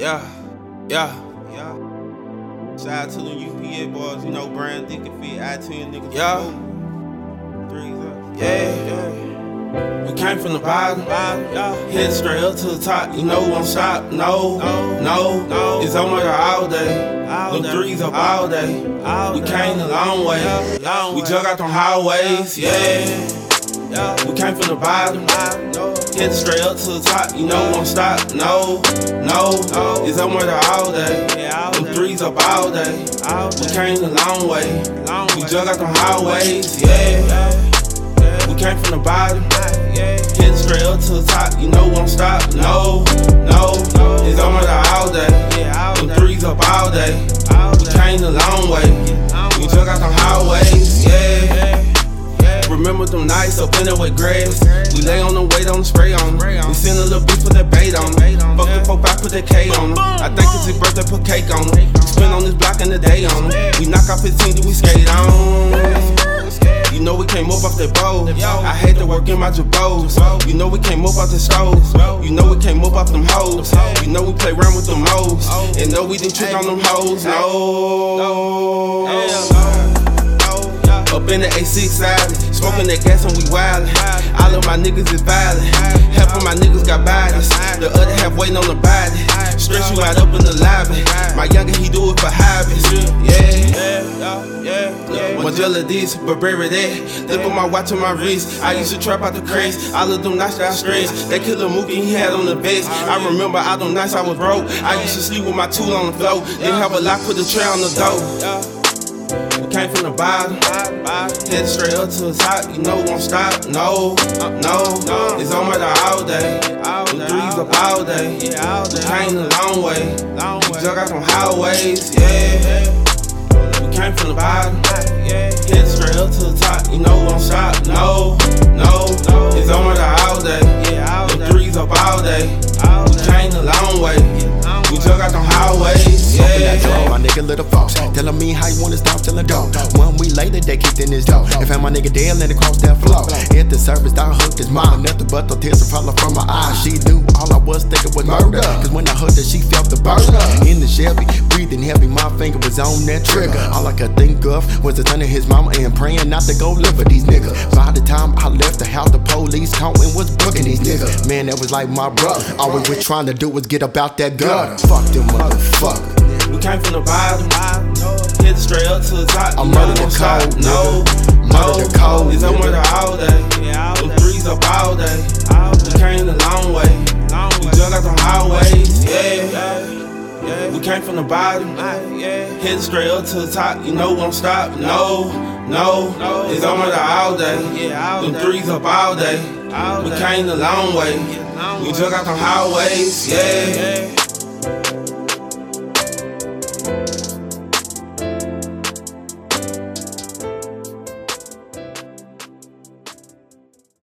Yeah, yeah, yeah. Shout out to the UPA boys, you know, Brian Dick and Fit, I-10 niggas. Yeah. Threes up. Yeah, yeah. We came from the bottom, yeah. head straight up to the top. You know, won't stop. No, no, no. It's on there all day. Them threes up all day. We came a long way. We jug out them highways, yeah. We came from the bottom, head straight up to the top. You know, won't stop. No, no, no. it's on there all day. Them threes up all day. We came a long way. We jug out the highways, yeah. We came from the bottom, heading straight up to the top. You know won't stop. No, no, it's on there all day. Them threes up all day. We came a long way. We jug out the highways, yeah. Remember them nights up in there with grass. We lay on the wait on them, spray on. We send a little bitch, put that bait on them. Fuck the folk, I put that K on. I think it's his birthday, put cake on them. Spin on this block in the day on. We knock off 15, then we skate on. You know we came up off that bowl. I hate to work in my jabos. You know we came up off the stove. You know we came up off them hoes. You know we play around with them hoes. And know we didn't trick on them hoes. No. In the A6 side, smoking that gas and we wildin'. All of my niggas is violent. Half of my niggas got bodies, the other half waiting on the body. Stretch you out up in the lobby. My younger, he do it for hobbies. Yeah, yeah, yeah, Margiela this, Burberry that. Look at my watch on my wrist. I used to trap out the craze. All of them nights I stressed. That killer Mookie he had on the vest. I remember all them nights I was broke. I used to sleep with my tool on the floor. Didn't have a lock, put the tray on the door. We came from the bottom, head straight up to the top. You know won't stop. No, no, it's on there all day. The threes up all day. We came a long way. We jug out some highways, yeah. We came from the bottom, head nigga little folks telling me how you wanna stop till the door. One week later, they kicked in his door. And found my nigga dead, let it cross that floor. Hit the surface, I hooked his mom. Nothing but the tears are falling from my eyes. She knew all I was thinking was murder. Cause when I heard that, she felt the burner. In the Chevy, breathing heavy, my finger was on that trigger. All I could think of was to turn to his mama and praying not to go live with these niggas. By the time I left the house, the police caught and was booking these niggas. Man, that was like my brother. All we were trying to do was get about that gutter. Fuck them motherfuckers. We came from the bottom, head straight up to the top. I'm murdered know the stop. No, no, the code, It's on nigga. there all day. Them threes up all day. We came a long way. We jug out the highways, yeah. We came from the bottom, head straight up to the top. You know won't stop. No, no, it's on the all day. Them threes up all day. We came the long way. We jug out the highways, yeah.